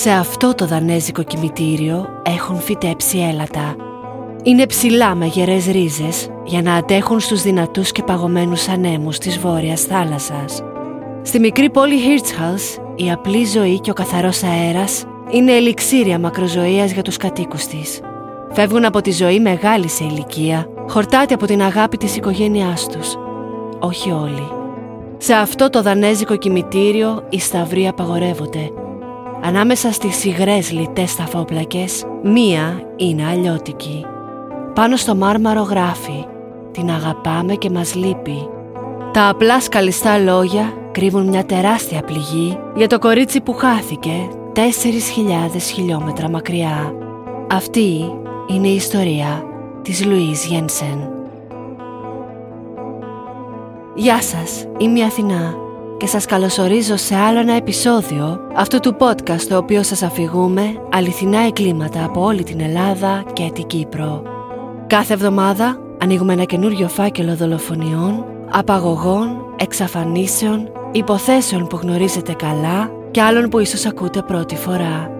Σε αυτό το δανέζικο κημητήριο έχουν φυτέψει έλατα. Είναι ψηλά με γερές ρίζες για να αντέχουν στους δυνατούς και παγωμένους ανέμους της βόρειας θάλασσας. Στη μικρή πόλη Hirtshals η απλή ζωή και ο καθαρός αέρας είναι ελιξήρια μακροζωίας για τους κατοίκους της. Φεύγουν από τη ζωή μεγάλη σε ηλικία, χορτάται από την αγάπη της οικογένειάς τους. Όχι όλοι. Σε αυτό το δανέζικο κημητήριο οι σταυροί απαγορεύονται. Ανάμεσα στις υγρές λιτές σταφόπλακες, μία είναι αλλιώτικη. Πάνω στο μάρμαρο γράφει «Την αγαπάμε και μας λείπει». Τα απλά σκαλιστά λόγια κρύβουν μια τεράστια πληγή για το κορίτσι που χάθηκε 4.000 χιλιόμετρα μακριά. Αυτή είναι η ιστορία της Λουίς Γένσεν. Γεια σας, είμαι η Αθηνά και σας καλωσορίζω σε άλλο ένα επεισόδιο αυτού του podcast το οποίο σας αφηγούμε αληθινά εγκλήματα από όλη την Ελλάδα και την Κύπρο. Κάθε εβδομάδα ανοίγουμε ένα καινούριο φάκελο δολοφονιών, απαγωγών, εξαφανίσεων, υποθέσεων που γνωρίζετε καλά και άλλων που ίσως ακούτε πρώτη φορά.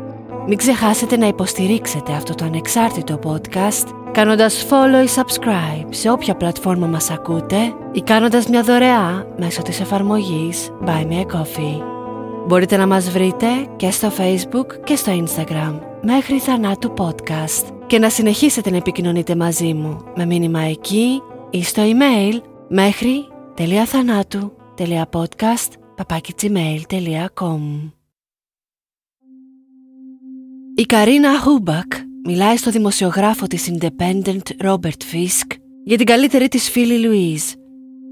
Μην ξεχάσετε να υποστηρίξετε αυτό το ανεξάρτητο podcast κάνοντας follow ή subscribe σε όποια πλατφόρμα μας ακούτε ή κάνοντας μια δωρεά μέσω της εφαρμογής Buy Me A Coffee. Μπορείτε να μας βρείτε και στο Facebook και στο Instagram μέχρι θανάτου podcast και να συνεχίσετε να επικοινωνείτε μαζί μου με μήνυμα εκεί ή στο email μέχρι papakigmail.com Η Καρίνα Χούμπακ μιλάει στο δημοσιογράφο της Independent Robert Fisk για την καλύτερη της φίλη Λουίζ.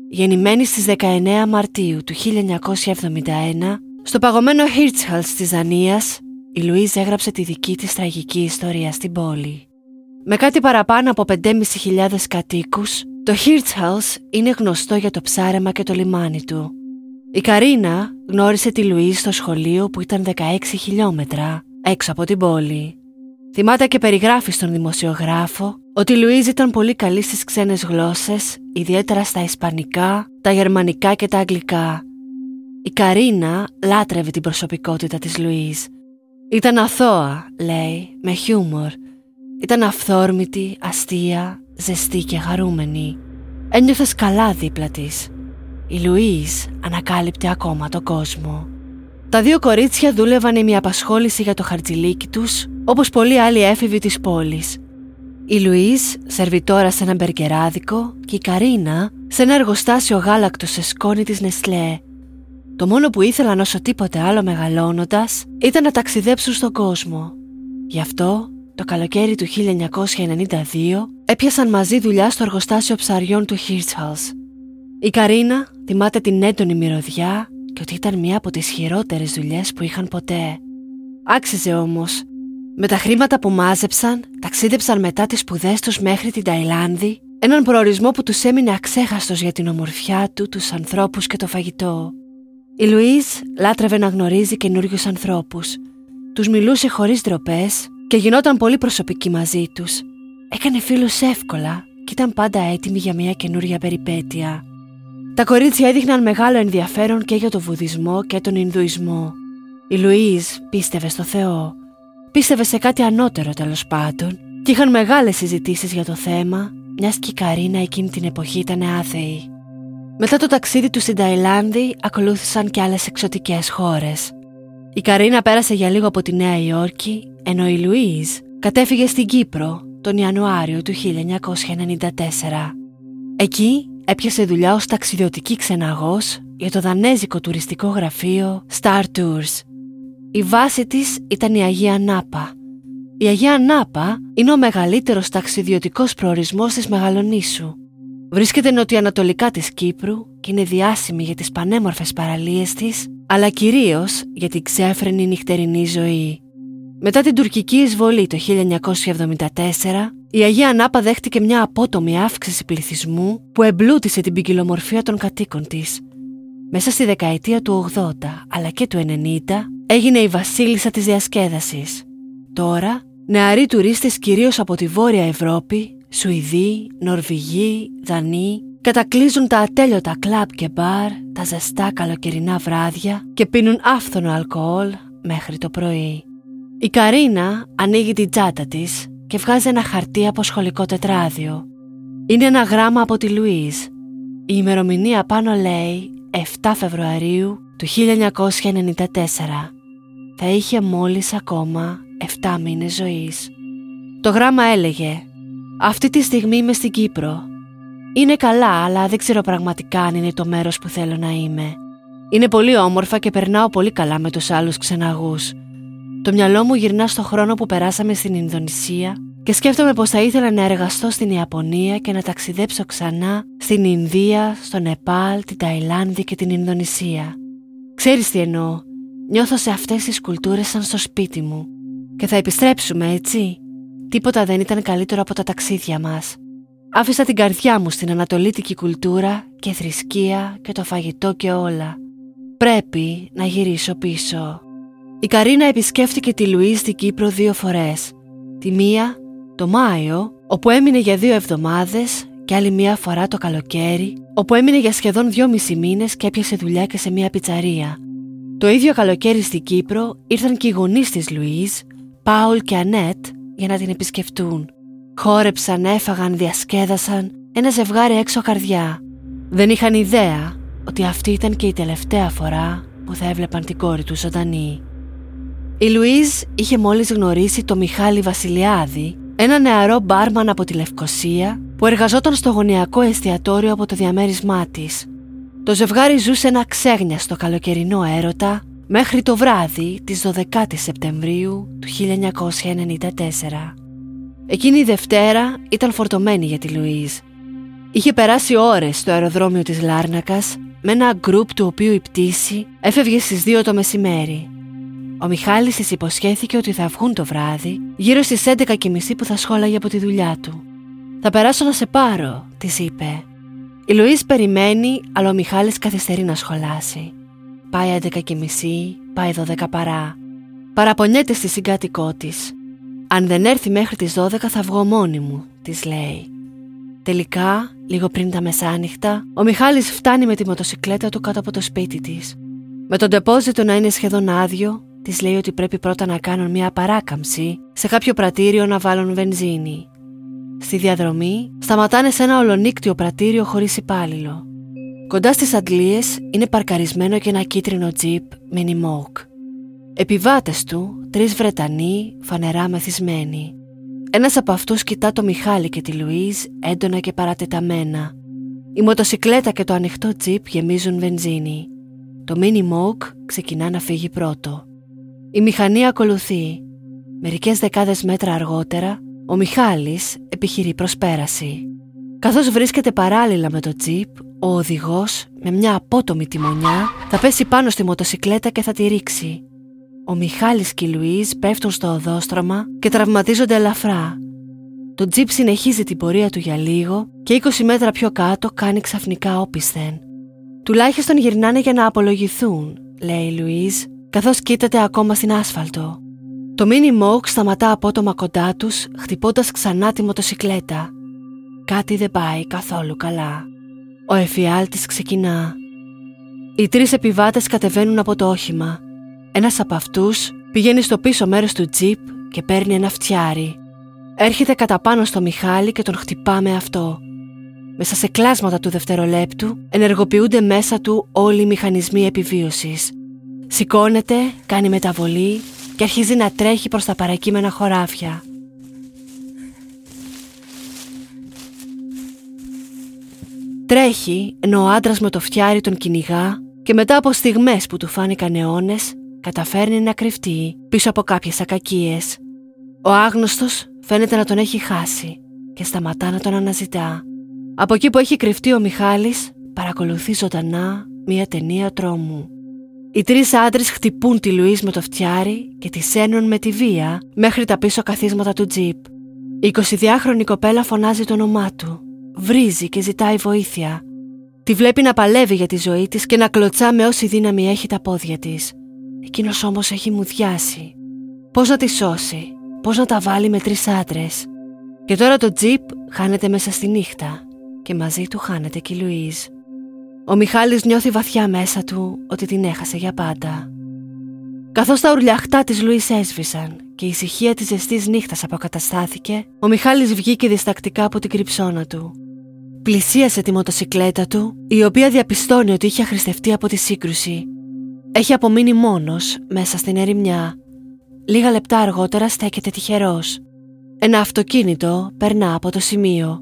Γεννημένη στις 19 Μαρτίου του 1971 στο παγωμένο Hirtshals της Δανίας, η Λουίζ έγραψε τη δική της τραγική ιστορία στην πόλη. Με κάτι παραπάνω από 5.500 κατοίκους, το Hirtshals είναι γνωστό για το ψάρεμα και το λιμάνι του. Η Καρίνα γνώρισε τη Λουίζ στο σχολείο που ήταν 16 χιλιόμετρα έξω από την πόλη. Θυμάται και περιγράφεις στον δημοσιογράφο ότι η Λουίζ ήταν πολύ καλή στις ξένες γλώσσες, ιδιαίτερα στα ισπανικά, τα γερμανικά και τα αγγλικά. Η Καρίνα λάτρευε την προσωπικότητα της Λουίζ. Ήταν αθώα, λέει, με χιούμορ. Ήταν αυθόρμητη, αστεία, ζεστή και χαρούμενη. Ένιωθες καλά δίπλα της. Η Λουίζ ανακάλυπτε ακόμα τον κόσμο. Τα δύο κορίτσια δούλευαν μια απασχόληση για το χαρτζιλίκι τους, όπως πολλοί άλλοι έφηβοι της πόλης. Η Λουίζ σερβιτόρα σε ένα μπεργκεράδικο και η Καρίνα σε ένα εργοστάσιο γάλακτος σε σκόνη της Νεσλέ. Το μόνο που ήθελαν όσο τίποτε άλλο μεγαλώνοντας ήταν να ταξιδέψουν στον κόσμο. Γι' αυτό το καλοκαίρι του 1992 έπιασαν μαζί δουλειά στο εργοστάσιο ψαριών του Hirtshals. Η Καρίνα θυμάται την έντονη μυρωδιά και ότι ήταν μία από τις χειρότερες δουλειές που είχαν ποτέ. Άξιζε όμως. Με τα χρήματα που μάζεψαν, ταξίδεψαν μετά τις σπουδές τους μέχρι την Ταϊλάνδη, έναν προορισμό που τους έμεινε αξέχαστος για την ομορφιά του, τους ανθρώπους και το φαγητό. Η Λουίζ λάτρευε να γνωρίζει καινούριους ανθρώπους. Τους μιλούσε χωρίς ντροπές και γινόταν πολύ προσωπική μαζί τους. Έκανε φίλους εύκολα και ήταν πάντα έτοιμη για μια καινούρια περιπέτεια. Τα κορίτσια έδειχναν μεγάλο ενδιαφέρον και για το βουδισμό και τον Ινδουισμό. Η Λουίζ πίστευε στο Θεό. Πίστευε σε κάτι ανώτερο τέλος πάντων και είχαν μεγάλες συζητήσεις για το θέμα, μιας και η Καρίνα εκείνη την εποχή ήταν άθεη. Μετά το ταξίδι τους στην Ταϊλάνδη ακολούθησαν και άλλες εξωτικές χώρες. Η Καρίνα πέρασε για λίγο από τη Νέα Υόρκη, ενώ η Λουίζ κατέφυγε στην Κύπρο τον Ιανουάριο του 1994. Εκεί έπιασε δουλειά ως ταξιδιωτική ξεναγός για το δανέζικο τουριστικό γραφείο Star Tours. Η βάση της ήταν η Αγία Νάπα. Η Αγία Νάπα είναι ο μεγαλύτερος ταξιδιωτικός προορισμός της Μεγαλονήσου. Βρίσκεται νοτιοανατολικά της Κύπρου και είναι διάσημη για τις πανέμορφες παραλίες της, αλλά κυρίως για την ξέφρενη νυχτερινή ζωή. Μετά την τουρκική εισβολή το 1974, η Αγία Νάπα δέχτηκε μια απότομη αύξηση πληθυσμού που εμπλούτησε την ποικιλομορφία των κατοίκων της. Μέσα στη δεκαετία του 80 αλλά και του 90 έγινε η βασίλισσα της διασκέδασης. Τώρα, νεαροί τουρίστες κυρίως από τη Βόρεια Ευρώπη, Σουηδοί, Νορβηγοί, Δανείοι, κατακλείζουν τα ατέλειωτα κλαμπ και μπαρ, τα ζεστά καλοκαιρινά βράδια και πίνουν άφθονο αλκοόλ μέχρι το πρωί. Η Καρίνα ανοίγει την τσάντα της και βγάζει ένα χαρτί από σχολικό τετράδιο. Είναι ένα γράμμα από τη Λουίζ. Η ημερομηνία πάνω λέει 7 Φεβρουαρίου του 1994. Θα είχε μόλις ακόμα 7 μήνες ζωής. Το γράμμα έλεγε «Αυτή τη στιγμή είμαι στην Κύπρο. Είναι καλά, αλλά δεν ξέρω πραγματικά αν είναι το μέρος που θέλω να είμαι. Είναι πολύ όμορφα και περνάω πολύ καλά με τους άλλους ξεναγούς. Το μυαλό μου γυρνά στο χρόνο που περάσαμε στην Ινδονησία και σκέφτομαι πως θα ήθελα να εργαστώ στην Ιαπωνία και να ταξιδέψω ξανά στην Ινδία, στο Νεπάλ, την Ταϊλάνδη και την Ινδονησία. Ξέρεις τι εννοώ, νιώθω σε αυτές τις κουλτούρες σαν στο σπίτι μου. Και θα επιστρέψουμε έτσι. Τίποτα δεν ήταν καλύτερο από τα ταξίδια μας. Άφησα την καρδιά μου στην ανατολίτικη κουλτούρα και θρησκεία και το φαγητό και όλα. Πρέπει να γυρίσω πίσω. Η Καρίνα επισκέφτηκε τη Λουίς στην Κύπρο δύο φορές. Τη μία το Μάιο, όπου έμεινε για δύο εβδομάδες και άλλη μία φορά το καλοκαίρι, όπου έμεινε για σχεδόν δυόμισι μήνες και έπιασε δουλειά και σε μία πιτσαρία. Το ίδιο καλοκαίρι στην Κύπρο ήρθαν και οι γονείς της Λουίς, Πάουλ και Ανέτ, για να την επισκεφτούν. Χόρεψαν, έφαγαν, διασκέδασαν, ένα ζευγάρι έξω καρδιά. Δεν είχαν ιδέα ότι αυτή ήταν και η τελευταία φορά που θα έβλεπαν την κόρη τους ζωντανή. Η Λουίζ είχε μόλις γνωρίσει το Μιχάλη Βασιλιάδη, ένα νεαρό μπάρμαν από τη Λευκοσία που εργαζόταν στο γωνιακό εστιατόριο από το διαμέρισμά της. Το ζευγάρι ζούσε ένα ξέγνιαστο καλοκαιρινό έρωτα μέχρι το βράδυ της 12 η Σεπτεμβρίου του 1994. Εκείνη η Δευτέρα ήταν φορτωμένη για τη Λουίζ. Είχε περάσει ώρες στο αεροδρόμιο της Λάρνακας με ένα γκρουπ του οποίου η πτήση έφευγε στις 2 το μεσημέρι. Ο Μιχάλης της υποσχέθηκε ότι θα βγουν το βράδυ γύρω στις 11.30 που θα σχόλαγε από τη δουλειά του. «Θα περάσω να σε πάρω», της είπε. Η Λουίς περιμένει, αλλά ο Μιχάλης καθυστερεί να σχολάσει. Πάει 11.30, πάει 12 παρά. Παραπονιέται στη συγκάτοικό της. Αν δεν έρθει μέχρι τις 12 θα βγω μόνη μου, της λέει. Τελικά, λίγο πριν τα μεσάνυχτα, ο Μιχάλης φτάνει με τη μοτοσυκλέτα του κάτω από το σπίτι της. Με τον τεπόζιτο να είναι σχεδόν άδειο, της λέει ότι πρέπει πρώτα να κάνουν μια παράκαμψη σε κάποιο πρατήριο να βάλουν βενζίνη. Στη διαδρομή σταματάνε σε ένα ολονύκτιο πρατήριο χωρίς υπάλληλο. Κοντά στις αντλίες είναι παρκαρισμένο και ένα κίτρινο τζιπ mini moke. Επιβάτες του, τρεις Βρετανοί, φανερά μεθυσμένοι. Ένας από αυτούς κοιτά το Μιχάλη και τη Λουίζ έντονα και παρατεταμένα. Η μοτοσικλέτα και το ανοιχτό τζιπ γεμίζουν βενζίνη. Το mini moke ξεκινά να φύγει πρώτο. Η μηχανή ακολουθεί. Μερικές δεκάδες μέτρα αργότερα, ο Μιχάλης επιχειρεί προσπέραση. Καθώς βρίσκεται παράλληλα με το τζιπ, ο οδηγός με μια απότομη τιμονιά θα πέσει πάνω στη μοτοσικλέτα και θα τη ρίξει. Ο Μιχάλης και η Λουίζ πέφτουν στο οδόστρωμα και τραυματίζονται ελαφρά. Το τζιπ συνεχίζει την πορεία του για λίγο και 20 μέτρα πιο κάτω κάνει ξαφνικά όπισθεν. Τουλάχιστον γυρνάνε για να απολογηθούν, λέει η Λουίζ καθώς κοίταται ακόμα στην άσφαλτο. Το μίνι μόκ σταματά απότομα κοντά τους, χτυπώντας ξανά τη μοτοσικλέτα. Κάτι δεν πάει καθόλου καλά. Ο εφιάλτης ξεκινά. Οι τρεις επιβάτες κατεβαίνουν από το όχημα. Ένας από αυτούς πηγαίνει στο πίσω μέρος του τζιπ και παίρνει ένα φτιάρι. Έρχεται κατά πάνω στο Μιχάλη και τον χτυπά με αυτό. Μέσα σε κλάσματα του δευτερολέπτου ενεργοποιούνται μέσα του όλοι οι μηχανισμοί επιβίωσης. Σηκώνεται, κάνει μεταβολή και αρχίζει να τρέχει προς τα παρακείμενα χωράφια. Τρέχει ενώ ο άντρας με το φτιάρι τον κυνηγά και μετά από στιγμές που του φάνηκαν αιώνες, καταφέρνει να κρυφτεί πίσω από κάποιες ακακίες. Ο άγνωστος φαίνεται να τον έχει χάσει και σταματά να τον αναζητά. Από εκεί που έχει κρυφτεί ο Μιχάλης παρακολουθεί ζωντανά μια ταινία τρόμου. Οι τρεις άντρες χτυπούν τη Λουίς με το φτιάρι και τη σένουν με τη βία μέχρι τα πίσω καθίσματα του τζιπ. Η 22χρονη κοπέλα φωνάζει το όνομά του. Βρίζει και ζητάει βοήθεια. Τη βλέπει να παλεύει για τη ζωή της και να κλωτσά με όση δύναμη έχει τα πόδια της. Εκείνος όμως έχει μουδιάσει. Πώς να τη σώσει, πώς να τα βάλει με τρεις άντρες. Και τώρα το τζιπ χάνεται μέσα στη νύχτα και μαζί του χάνεται και η Λουίζ. Ο Μιχάλης νιώθει βαθιά μέσα του ότι την έχασε για πάντα. Καθώς τα ουρλιαχτά της Λουίς έσβησαν και η ησυχία της ζεστής νύχτας αποκαταστάθηκε, ο Μιχάλης βγήκε διστακτικά από την κρυψώνα του. Πλησίασε τη μοτοσικλέτα του, η οποία διαπιστώνει ότι είχε αχρηστευτεί από τη σύγκρουση. Έχει απομείνει μόνος μέσα στην ερημιά. Λίγα λεπτά αργότερα στέκεται τυχερός. Ένα αυτοκίνητο περνά από το σημείο.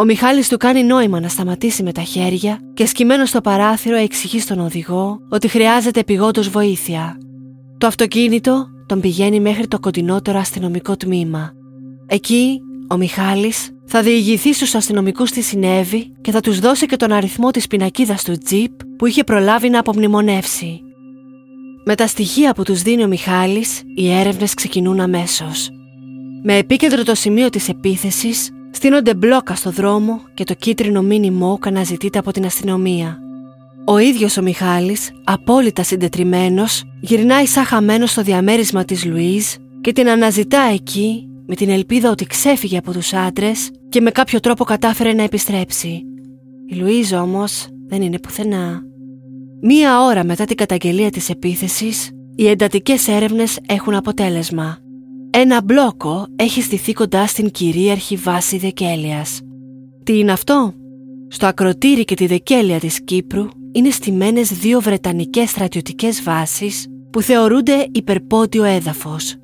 Ο Μιχάλης του κάνει νόημα να σταματήσει με τα χέρια και σκυμμένο στο παράθυρο εξηγεί στον οδηγό ότι χρειάζεται επιγόντως βοήθεια. Το αυτοκίνητο τον πηγαίνει μέχρι το κοντινότερο αστυνομικό τμήμα. Εκεί ο Μιχάλης θα διηγηθεί στους αστυνομικούς τι συνέβη και θα τους δώσει και τον αριθμό της πινακίδας του τζιπ που είχε προλάβει να απομνημονεύσει. Με τα στοιχεία που τους δίνει ο Μιχάλης, οι έρευνες ξεκινούν αμέσως. Με επίκεντρο το σημείο της επίθεσης, στείνονται μπλόκα στο δρόμο και το κίτρινο μίνι μόκ αναζητείται από την αστυνομία. Ο ίδιος ο Μιχάλης, απόλυτα συντετριμένος, γυρνάει σαν χαμένος στο διαμέρισμα της Λουίζ και την αναζητά εκεί με την ελπίδα ότι ξέφυγε από τους άντρες και με κάποιο τρόπο κατάφερε να επιστρέψει. Η Λουίζ όμως δεν είναι πουθενά. Μία ώρα μετά την καταγγελία της επίθεσης, οι εντατικές έρευνες έχουν αποτέλεσμα. Ένα μπλόκο έχει στηθεί κοντά στην κυρίαρχη βάση Δεκέλειας. Τι είναι αυτό; Στο ακροτήρι και τη Δεκέλεια της Κύπρου είναι στημένες δύο βρετανικές στρατιωτικές βάσεις που θεωρούνται υπερπότιο έδαφος.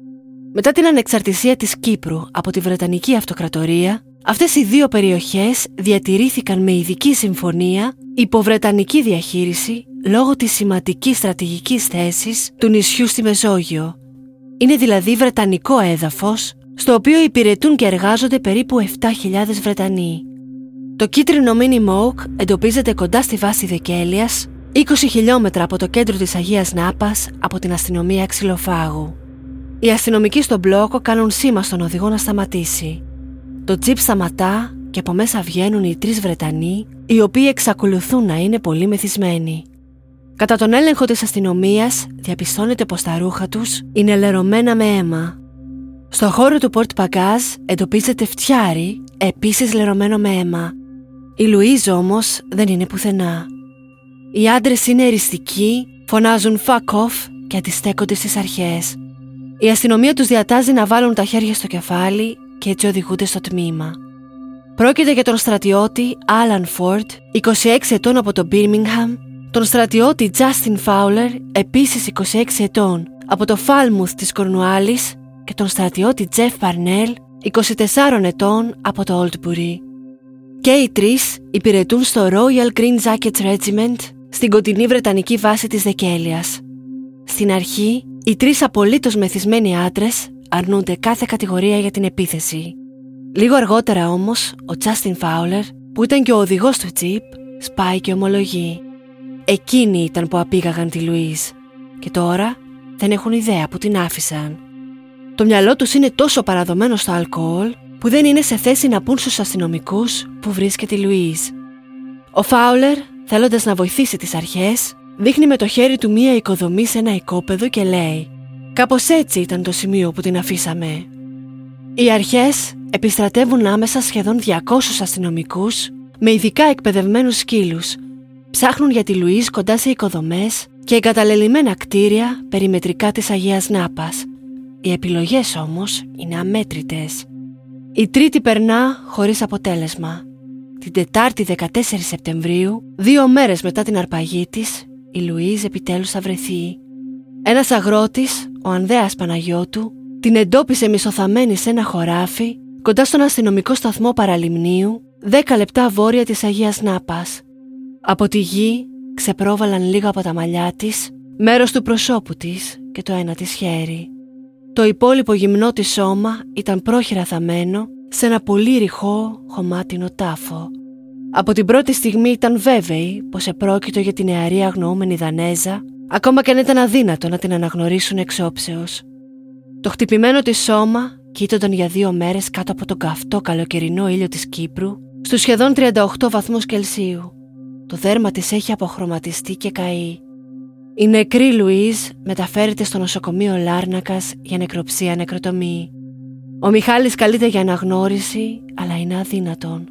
Μετά την ανεξαρτησία της Κύπρου από τη Βρετανική Αυτοκρατορία, αυτές οι δύο περιοχές διατηρήθηκαν με ειδική συμφωνία υπό Βρετανική διαχείριση λόγω της σημαντικής στρατηγικής θέσης του νησιού στη Μεσόγειο. Είναι δηλαδή Βρετανικό έδαφος, στο οποίο υπηρετούν και εργάζονται περίπου 7.000 Βρετανοί. Το κίτρινο Μίνι Μόουκ εντοπίζεται κοντά στη βάση Δεκέλειας, 20 χιλιόμετρα από το κέντρο της Αγίας Νάπας από την αστυνομία Ξυλοφάγου. Οι αστυνομικοί στον μπλόκο κάνουν σήμα στον οδηγό να σταματήσει. Το τζιπ σταματά και από μέσα βγαίνουν οι τρεις Βρετανοί, οι οποίοι εξακολουθούν να είναι πολύ μεθυσμένοι. Κατά τον έλεγχο της αστυνομίας διαπιστώνεται πως τα ρούχα τους είναι λερωμένα με αίμα. Στο χώρο του Πορτ Παγκάζ εντοπίζεται φτιάρι, επίσης λερωμένο με αίμα. Η Λουίζ όμως δεν είναι πουθενά. Οι άντρες είναι εριστικοί, φωνάζουν fuck off και αντιστέκονται στις αρχές. Η αστυνομία τους διατάζει να βάλουν τα χέρια στο κεφάλι και έτσι οδηγούνται στο τμήμα. Πρόκειται για τον στρατιώτη Alan Ford, 26 ετών από το Birmingham, τον στρατιώτη Justin Fowler, επίσης 26 ετών, από το Falmouth της Κορνουάλης και τον στρατιώτη Jeff Parnell, 24 ετών από το Oldbury. Και οι τρεις υπηρετούν στο Royal Green Jackets Regiment στην κοντινή Βρετανική βάση της Δεκέλειας. Στην αρχή, οι τρεις απολύτως μεθυσμένοι άντρες αρνούνται κάθε κατηγορία για την επίθεση. Λίγο αργότερα όμως, ο Justin Fowler, που ήταν και ο οδηγός του τζιπ, σπάει και ομολογεί. Εκείνοι ήταν που απήγαγαν τη Λουίζ και τώρα δεν έχουν ιδέα που την άφησαν. Το μυαλό τους είναι τόσο παραδομένο στο αλκοόλ που δεν είναι σε θέση να πούν στους αστυνομικούς που βρίσκεται η Λουίζ. Ο Φάουλερ, θέλοντας να βοηθήσει τις αρχές, δείχνει με το χέρι του μία οικοδομή σε ένα οικόπεδο και λέει «Κάπως έτσι ήταν το σημείο που την αφήσαμε». Οι αρχές επιστρατεύουν άμεσα σχεδόν 200 αστυνομικούς με ειδικά εκπαιδευμένους σκύλους. Ψάχνουν για τη Λουίζ κοντά σε οικοδομές και εγκαταλελειμμένα κτίρια περιμετρικά της Αγίας Νάπας. Οι επιλογές όμως είναι αμέτρητες. Η τρίτη περνά χωρίς αποτέλεσμα. Την Τετάρτη 14 Σεπτεμβρίου, δύο μέρες μετά την αρπαγή της, η Λουίζ επιτέλους θα βρεθεί. Ένας αγρότης, ο Ανδέας Παναγιώτου, την εντόπισε μισοθαμένη σε ένα χωράφι κοντά στον αστυνομικό σταθμό Παραλιμνίου, 10 λεπτά βόρεια της Αγίας Νάπας. Από τη γη ξεπρόβαλαν λίγο από τα μαλλιά της, μέρος του προσώπου της και το ένα της χέρι. Το υπόλοιπο γυμνό της σώμα ήταν πρόχειρα θαμένο σε ένα πολύ ρηχό χωμάτινο τάφο. Από την πρώτη στιγμή ήταν βέβαιη πως επρόκειτο για την νεαρή αγνοούμενη Δανέζα, ακόμα και αν ήταν αδύνατο να την αναγνωρίσουν εξόψεως. Το χτυπημένο της σώμα κοίτονταν για δύο μέρες κάτω από τον καυτό καλοκαιρινό ήλιο της Κύπρου, στους σχεδόν 38 βαθμούς Κελσίου. Το δέρμα της έχει αποχρωματιστεί και καεί. Η νεκρή Λουίζ μεταφέρεται στο νοσοκομείο Λάρνακας για νεκροψία νεκροτομή. Ο Μιχάλης καλείται για αναγνώριση, αλλά είναι αδύνατον.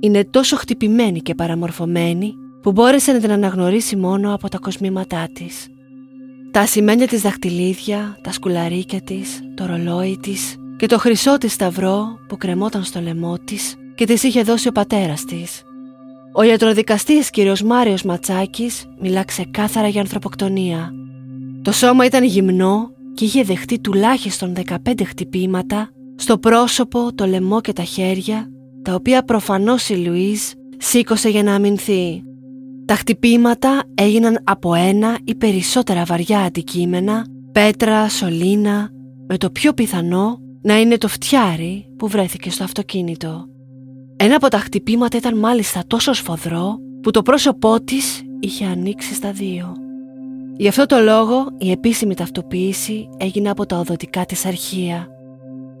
Είναι τόσο χτυπημένη και παραμορφωμένη που μπόρεσε να την αναγνωρίσει μόνο από τα κοσμήματά της. Τα ασημένια της δαχτυλίδια, τα σκουλαρίκια της, το ρολόι της και το χρυσό της σταυρό που κρεμόταν στο λαιμό της και της είχε δώσει ο πατέρας της. Ο ιατροδικαστής κ. Μάριος Ματσάκης μιλά ξεκάθαρα για ανθρωποκτονία. Το σώμα ήταν γυμνό και είχε δεχτεί τουλάχιστον 15 χτυπήματα στο πρόσωπο, το λαιμό και τα χέρια, τα οποία προφανώς η Λουίζ σήκωσε για να αμυνθεί. Τα χτυπήματα έγιναν από ένα ή περισσότερα βαριά αντικείμενα, πέτρα, σωλήνα, με το πιο πιθανό να είναι το φτιάρι που βρέθηκε στο αυτοκίνητο. Ένα από τα χτυπήματα ήταν μάλιστα τόσο σφοδρό που το πρόσωπό της είχε ανοίξει στα δύο. Γι' αυτό το λόγο η επίσημη ταυτοποίηση έγινε από τα οδοτικά της αρχεία.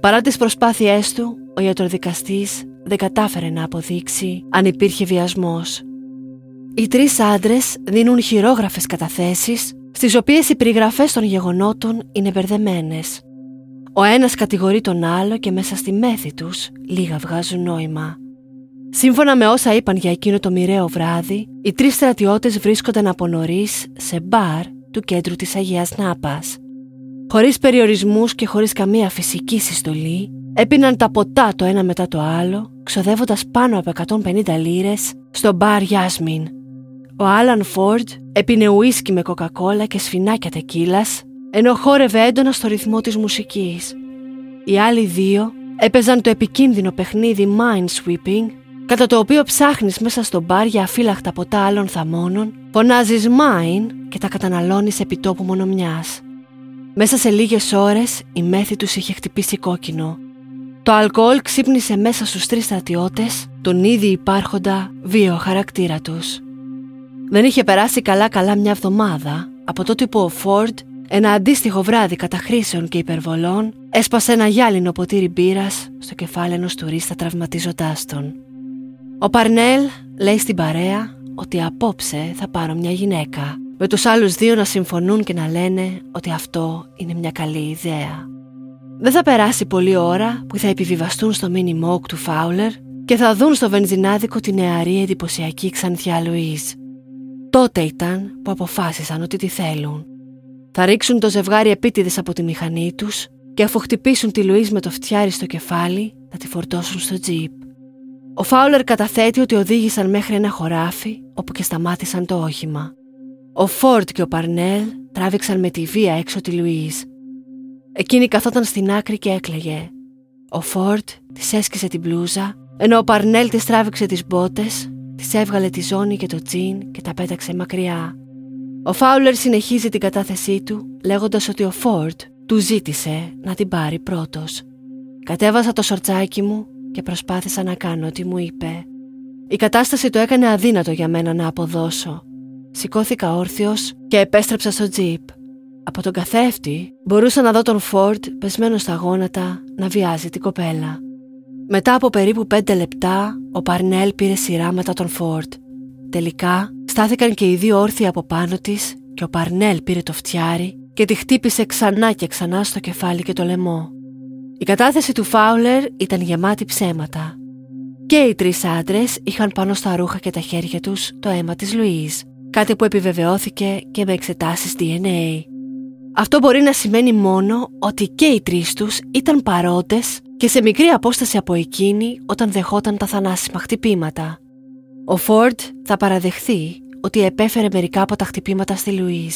Παρά τις προσπάθειές του, ο ιατροδικαστής δεν κατάφερε να αποδείξει αν υπήρχε βιασμός. Οι τρεις άντρες δίνουν χειρόγραφες καταθέσεις στις οποίες οι περιγραφές των γεγονότων είναι μπερδεμένες. Ο ένας κατηγορεί τον άλλο και μέσα στη μέθη τους λίγα βγάζουν νόημα. Σύμφωνα με όσα είπαν για εκείνο το μοιραίο βράδυ, οι τρεις στρατιώτες βρίσκονταν από νωρίς σε μπαρ του κέντρου της Αγίας Νάπας. Χωρίς περιορισμούς και χωρίς καμία φυσική συστολή, έπιναν τα ποτά το ένα μετά το άλλο, ξοδεύοντας πάνω από 150 λίρες στο μπαρ Γιάσμιν. Ο Άλαν Φόρντ έπινε ουίσκι με κοκακόλα και σφινάκια τεκίλας, ενώ χόρευε έντονα στο ρυθμό της μουσικής. Οι άλλοι δύο έπαιζαν το επικίνδυνο παιχνίδι Minesweeping, κατά το οποίο ψάχνεις μέσα στο μπαρ για αφύλακτα ποτά άλλων θαμώνων, φωνάζεις Mine και τα καταναλώνεις επί τόπου μονομιάς. Μέσα σε λίγες ώρες η μέθη τους είχε χτυπήσει κόκκινο. Το αλκοόλ ξύπνησε μέσα στους τρεις στρατιώτες τον ήδη υπάρχοντα βίο χαρακτήρα τους. Δεν είχε περάσει καλά-καλά μια εβδομάδα από τότε που ο Φόρντ ένα αντίστοιχο βράδυ καταχρήσεων και υπερβολών έσπασε ένα γυάλινο ποτήρι μπύρας στο κεφάλι ενός τουρίστα τραυματίζοντάς τον. Ο Παρνέλ λέει στην παρέα ότι απόψε θα πάρω μια γυναίκα με τους άλλους δύο να συμφωνούν και να λένε ότι αυτό είναι μια καλή ιδέα. Δεν θα περάσει πολλή ώρα που θα επιβιβαστούν στο μίνι μόκ του Φάουλερ και θα δουν στο βενζινάδικο τη νεαρή εντυπωσιακή Ξανθιά Λουίζ. Τότε ήταν που αποφάσισαν ότι τη θέλουν. Θα ρίξουν το ζευγάρι επίτηδες από τη μηχανή τους και αφού χτυπήσουν τη Λουίζ με το φτιάρι στο κεφάλι θα τη φορτώσουν στο τζιπ. Ο Φάουλερ καταθέτει ότι οδήγησαν μέχρι ένα χωράφι όπου και σταμάτησαν το όχημα. Ο Φόρτ και ο Παρνέλ τράβηξαν με τη βία έξω τη Λουίζ. Εκείνη καθόταν στην άκρη και έκλαιγε. Ο Φόρτ της έσκησε την μπλούζα, ενώ ο Παρνέλ της τράβηξε τις μπότες, της έβγαλε τη ζώνη και το τζιν και τα πέταξε μακριά. Ο Φάουλερ συνεχίζει την κατάθεσή του, λέγοντας ότι ο Φόρτ του ζήτησε να την πάρει πρώτος. Κατέβασα το σορτσάκι μου και προσπάθησα να κάνω ό,τι μου είπε. Η κατάσταση το έκανε αδύνατο για μένα να αποδώσω. Σηκώθηκα όρθιος και επέστρεψα στο τζιπ. Από τον καθρέφτη μπορούσα να δω τον Φόρτ πεσμένος στα γόνατα να βιάζει την κοπέλα. Μετά από περίπου πέντε λεπτά, ο Παρνέλ πήρε σειρά μετά τον Φόρτ. Τελικά, στάθηκαν και οι δύο όρθιοι από πάνω της και ο Παρνέλ πήρε το φτιάρι και τη χτύπησε ξανά και ξανά στο κεφάλι και το λαιμό. Η κατάθεση του Φάουλερ ήταν γεμάτη ψέματα. Και οι τρεις άντρες είχαν πάνω στα ρούχα και τα χέρια τους το αίμα της Λουίζ, κάτι που επιβεβαιώθηκε και με εξετάσεις DNA. Αυτό μπορεί να σημαίνει μόνο ότι και οι τρεις τους ήταν παρόντες και σε μικρή απόσταση από εκείνη όταν δεχόταν τα θανάσιμα χτυπήματα. Ο Φόρντ θα παραδεχθεί ότι επέφερε μερικά από τα χτυπήματα στη Λουίζ.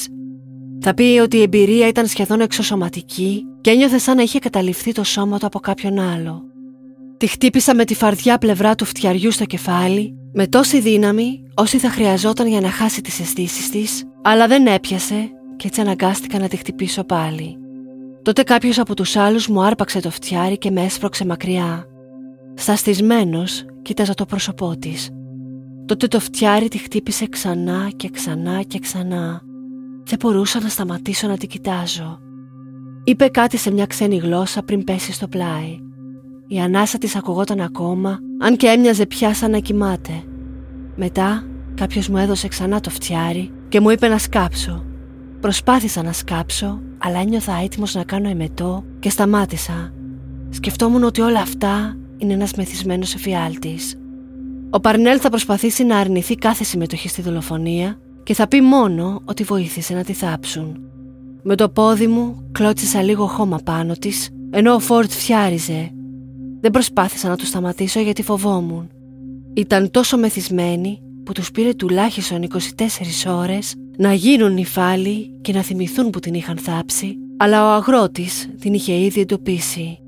Θα πει ότι η εμπειρία ήταν σχεδόν εξωσωματική και ένιωθε σαν να είχε καταληφθεί το σώμα του από κάποιον άλλο. Τη χτύπησα με τη φαρδιά πλευρά του φτιαριού στο κεφάλι, με τόση δύναμη όση θα χρειαζόταν για να χάσει τις αισθήσεις της, αλλά δεν έπιασε και έτσι αναγκάστηκα να τη χτυπήσω πάλι. Τότε κάποιος από τους άλλους μου άρπαξε το φτιάρι και με έσπρωξε μακριά. Σταστισμένος κοίταζα το πρόσωπό της. Τότε το φτιάρι τη χτύπησε ξανά και ξανά και ξανά. Δεν μπορούσα να σταματήσω να την κοιτάζω. Είπε κάτι σε μια ξένη γλώσσα πριν πέσει στο πλάι. Η ανάσα της ακουγόταν ακόμα, αν και έμοιαζε πια σαν να κοιμάται. Μετά κάποιος μου έδωσε ξανά το φτιάρι και μου είπε να σκάψω. Προσπάθησα να σκάψω, αλλά ένιωθα έτοιμος να κάνω εμετό και σταμάτησα. Σκεφτόμουν ότι όλα αυτά είναι ένας μεθυσμένος εφιάλτης. Ο Παρνέλ θα προσπαθήσει να αρνηθεί κάθε συμμετοχή στη δολοφονία και θα πει μόνο ότι βοήθησε να τη θάψουν. Με το πόδι μου κλώτσισα λίγο χώμα πάνω της, ενώ ο Φόρτ φιάριζε. Δεν προσπάθησα να του σταματήσω γιατί φοβόμουν. Ήταν τόσο μεθυσμένοι που τους πήρε τουλάχιστον 24 ώρες να γίνουν νυφάλοι και να θυμηθούν που την είχαν θάψει, αλλά ο αγρότης την είχε ήδη εντοπίσει.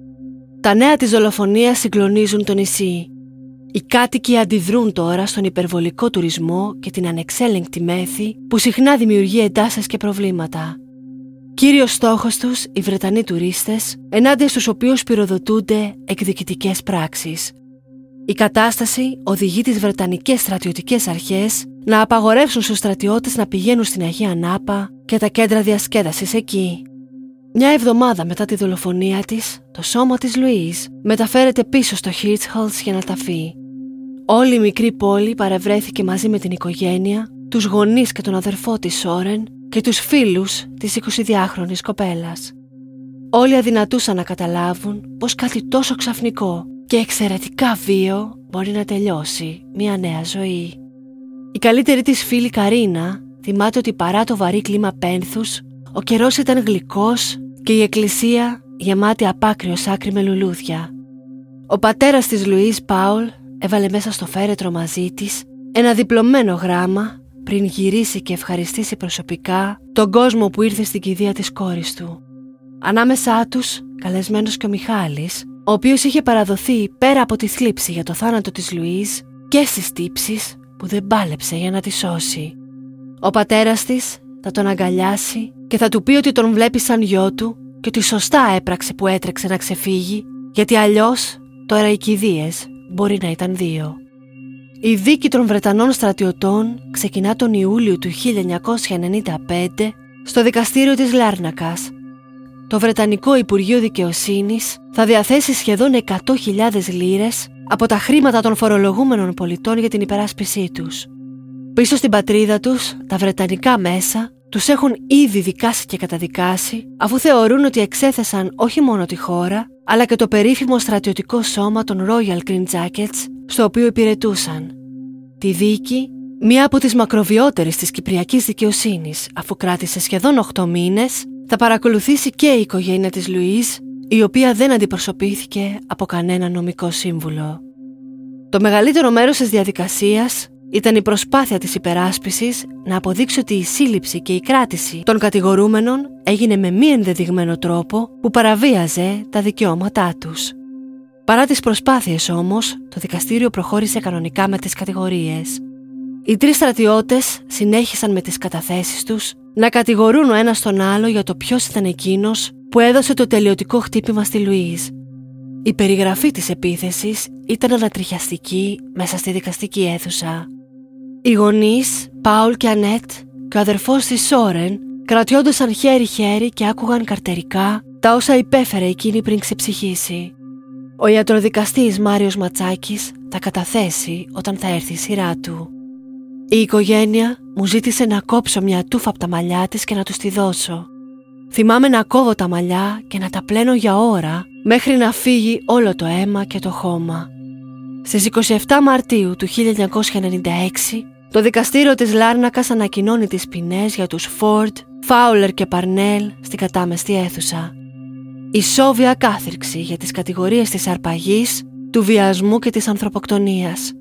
Τα νέα της δολοφονίας συγκλονίζουν το νησί. Οι κάτοικοι αντιδρούν τώρα στον υπερβολικό τουρισμό και την ανεξέλεγκτη μέθη που συχνά δημιουργεί εντάσεις και προβλήματα. Κύριος στόχος τους οι Βρετανοί τουρίστες ενάντια στους οποίους πυροδοτούνται εκδικητικές πράξεις. Η κατάσταση οδηγεί τις Βρετανικές στρατιωτικές αρχές να απαγορεύσουν στους στρατιώτες να πηγαίνουν στην Αγία Νάπα και τα κέντρα διασκέδασης εκεί. Μια εβδομάδα μετά τη δολοφονία της, το σώμα της Λουίς μεταφέρεται πίσω στο Hirtshals για να ταφεί. Όλη η μικρή πόλη παρευρέθηκε μαζί με την οικογένεια, τους γονείς και τον αδερφό της Σόρεν και τους φίλους της 22χρονης κοπέλας. Όλοι αδυνατούσαν να καταλάβουν πως κάτι τόσο ξαφνικό και εξαιρετικά βίο μπορεί να τελειώσει μια νέα ζωή. Η καλύτερη της φίλη Καρίνα θυμάται ότι παρά το βαρύ κλίμα πένθους, ο καιρός ήταν γλυκός και η εκκλησία γεμάτη απάκριο άκρη με λουλούδια. Ο πατέρας της Λουίς Πάουλ έβαλε μέσα στο φέρετρο μαζί της ένα διπλωμένο γράμμα πριν γυρίσει και ευχαριστήσει προσωπικά τον κόσμο που ήρθε στην κηδεία της κόρης του. Ανάμεσά τους, καλεσμένος και ο Μιχάλης, ο οποίος είχε παραδοθεί πέρα από τη θλίψη για το θάνατο της Λουίς και στις τύψεις που δεν πάλεψε για να τη σώσει. Ο πατέρας της θα τον αγκαλιάσει και θα του πει ότι τον βλέπει σαν γιο του και ότι σωστά έπραξε που έτρεξε να ξεφύγει γιατί αλλιώς τώρα οι κηδείες μπορεί να ήταν δύο. Η δίκη των Βρετανών στρατιωτών ξεκινά τον Ιούλιο του 1995 στο δικαστήριο της Λάρνακας. Το Βρετανικό Υπουργείο Δικαιοσύνης θα διαθέσει σχεδόν 100.000 λίρες από τα χρήματα των φορολογούμενων πολιτών για την υπεράσπισή τους. Πίσω στην πατρίδα τους, τα Βρετανικά μέσα τους έχουν ήδη δικάσει και καταδικάσει αφού θεωρούν ότι εξέθεσαν όχι μόνο τη χώρα αλλά και το περίφημο στρατιωτικό σώμα των Royal Green Jackets στο οποίο υπηρετούσαν. Τη δίκη, μία από τις μακροβιότερες της Κυπριακής δικαιοσύνης αφού κράτησε σχεδόν 8 μήνες, θα παρακολουθήσει και η οικογένεια της Λουίς η οποία δεν αντιπροσωπήθηκε από κανένα νομικό σύμβουλο. Το μεγαλύτερο μέρος της διαδικασίας ήταν η προσπάθεια της υπεράσπισης να αποδείξει ότι η σύλληψη και η κράτηση των κατηγορούμενων έγινε με μη ενδεδειγμένο τρόπο που παραβίαζε τα δικαιώματά τους. Παρά τις προσπάθειες όμως, το δικαστήριο προχώρησε κανονικά με τις κατηγορίες. Οι τρεις στρατιώτες συνέχισαν με τις καταθέσεις τους να κατηγορούν ο ένας τον άλλο για το ποιος ήταν εκείνος που έδωσε το τελειωτικό χτύπημα στη Λουίζ. Η περιγραφή της επίθεσης ήταν ανατριχιαστική μέσα στη δικαστική αίθουσα. Οι γονείς, Πάουλ και Ανέτ και ο αδερφός της Σόρεν κρατιόντουσαν χέρι-χέρι και άκουγαν καρτερικά τα όσα υπέφερε εκείνη πριν ξεψυχήσει. Ο ιατροδικαστής Μάριος Ματσάκης θα καταθέσει όταν θα έρθει η σειρά του. Η οικογένεια μου ζήτησε να κόψω μια τούφα από τα μαλλιά της και να τους τη δώσω. Θυμάμαι να κόβω τα μαλλιά και να τα πλένω για ώρα μέχρι να φύγει όλο το αίμα και το χώμα. Στις 27 Μαρτίου του 1996 το δικαστήριο της Λάρνακας ανακοινώνει τις ποινές για τους Φόρντ, Φάουλερ και Παρνέλ στην κατάμεστη αίθουσα. Η σόβια κάθριξη για τις κατηγορίες της αρπαγής, του βιασμού και της ανθρωποκτονίας.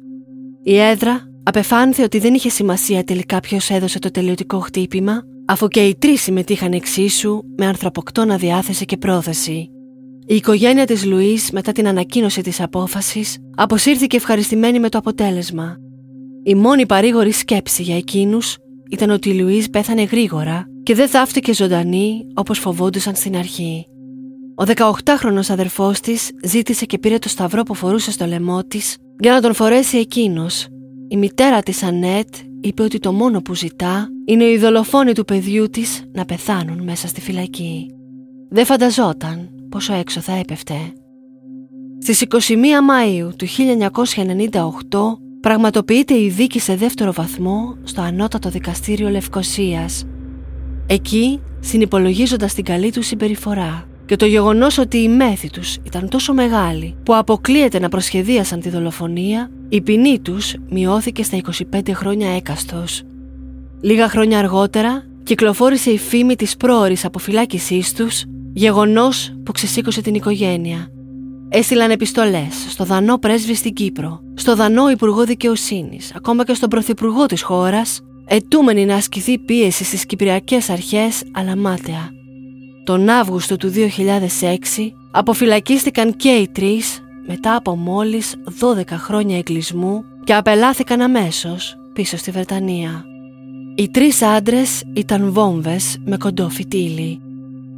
Η έδρα απεφάνθη ότι δεν είχε σημασία τελικά ποιος έδωσε το τελειωτικό χτύπημα, αφού και οι τρεις συμμετείχαν εξίσου με ανθρωποκτόνα διάθεση και πρόθεση. Η οικογένεια της Λουίς μετά την ανακοίνωση της απόφασης αποσύρθηκε ευχαριστημένη με το αποτέλεσμα η μόνη παρήγορη σκέψη για εκείνους ήταν ότι η Λουίζ πέθανε γρήγορα και δεν θαύτηκε ζωντανή όπως φοβόντουσαν στην αρχή. Ο 18χρονος αδερφός της ζήτησε και πήρε το σταυρό που φορούσε στο λαιμό της για να τον φορέσει εκείνος. Η μητέρα της Ανέτ είπε ότι το μόνο που ζητά είναι οι δολοφόνοι του παιδιού της να πεθάνουν μέσα στη φυλακή. Δεν φανταζόταν πόσο έξω θα έπεφτε. Στις 21 Μαΐου του 1998 πραγματοποιείται η δίκη σε δεύτερο βαθμό στο Ανώτατο Δικαστήριο Λευκοσίας. Εκεί, συνυπολογίζοντας την καλή τους συμπεριφορά και το γεγονός ότι η μέθη τους ήταν τόσο μεγάλη που αποκλείεται να προσχεδίασαν τη δολοφονία, η ποινή τους μειώθηκε στα 25 χρόνια έκαστος. Λίγα χρόνια αργότερα, κυκλοφόρησε η φήμη της πρόορης αποφυλάκησής τους, γεγονός που ξεσήκωσε την οικογένεια. Έστειλαν επιστολές στο δανό πρέσβη στην Κύπρο, στο δανό Υπουργό Δικαιοσύνης, ακόμα και στον Πρωθυπουργό της χώρας, ετούμενοι να ασκηθεί πίεση στις Κυπριακές αρχές αλλά μάταια. Τον Αύγουστο του 2006 αποφυλακίστηκαν και οι τρεις μετά από μόλις 12 χρόνια εγκλισμού και απελάθηκαν αμέσως πίσω στη Βρετανία. Οι τρεις άντρες ήταν βόμβες με κοντό φυτίλι.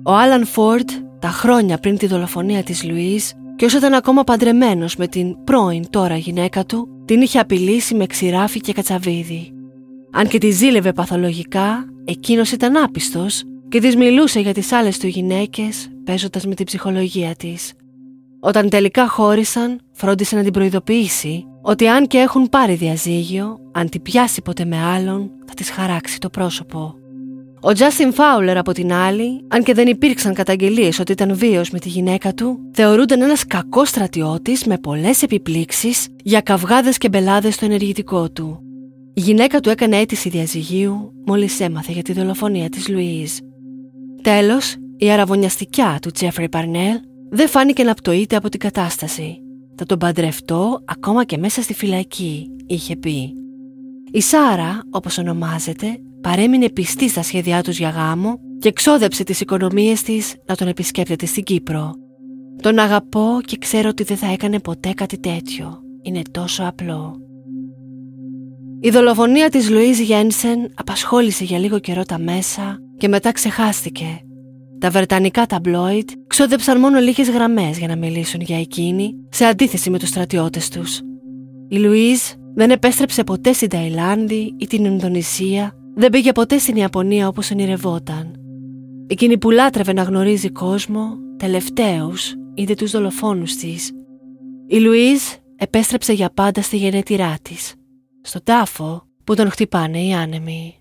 Ο Άλαν Φόρντ τα χρόνια πριν τη δολοφονία της Λουίς και όσο ήταν ακόμα παντρεμένος με την πρώην τώρα γυναίκα του, την είχε απειλήσει με ξηράφι και κατσαβίδι. Αν και τη ζήλευε παθολογικά, εκείνος ήταν άπιστος και της μιλούσε για τις άλλες του γυναίκες παίζοντας με την ψυχολογία της. Όταν τελικά χώρισαν, φρόντισε να την προειδοποιήσει ότι αν και έχουν πάρει διαζύγιο, αν την πιάσει ποτέ με άλλον, θα της χαράξει το πρόσωπο. Ο Τζάστιν Φάουλερ από την άλλη, αν και δεν υπήρξαν καταγγελίες ότι ήταν βίαιος με τη γυναίκα του, θεωρούνταν ένας κακός στρατιώτης με πολλές επιπλήξεις για καυγάδες και μπελάδες στο ενεργητικό του. Η γυναίκα του έκανε αίτηση διαζυγίου μόλις έμαθε για τη δολοφονία της Λουίζ. Τέλος, η αραβωνιαστικιά του Τζέφρι Παρνέλ δεν φάνηκε να πτωείται από την κατάσταση. Θα τον παντρευτώ ακόμα και μέσα στη φυλακή, είχε πει. Η Σάρα, όπως ονομάζεται, παρέμεινε πιστή στα σχέδιά τους για γάμο και ξόδεψε τις οικονομίες της να τον επισκέπτεται στην Κύπρο. Τον αγαπώ και ξέρω ότι δεν θα έκανε ποτέ κάτι τέτοιο. Είναι τόσο απλό. Η δολοφονία της Λουίζ Γένσεν απασχόλησε για λίγο καιρό τα μέσα και μετά ξεχάστηκε. Τα βρετανικά ταμπλόιτ ξόδεψαν μόνο λίγες γραμμές για να μιλήσουν για εκείνη σε αντίθεση με τους στρατιώτες τους. Η Λουίζ δεν επέστρεψε ποτέ στην Ταϊλάνδη ή την Ινδονησία, δεν πήγε ποτέ στην Ιαπωνία όπως ονειρευόταν. Εκείνη που λάτρευε να γνωρίζει κόσμο, τελευταίους είδε τους δολοφόνους της. Η Λουίζ επέστρεψε για πάντα στη γενέτειρά της, στον τάφο που τον χτυπάνε οι άνεμοι.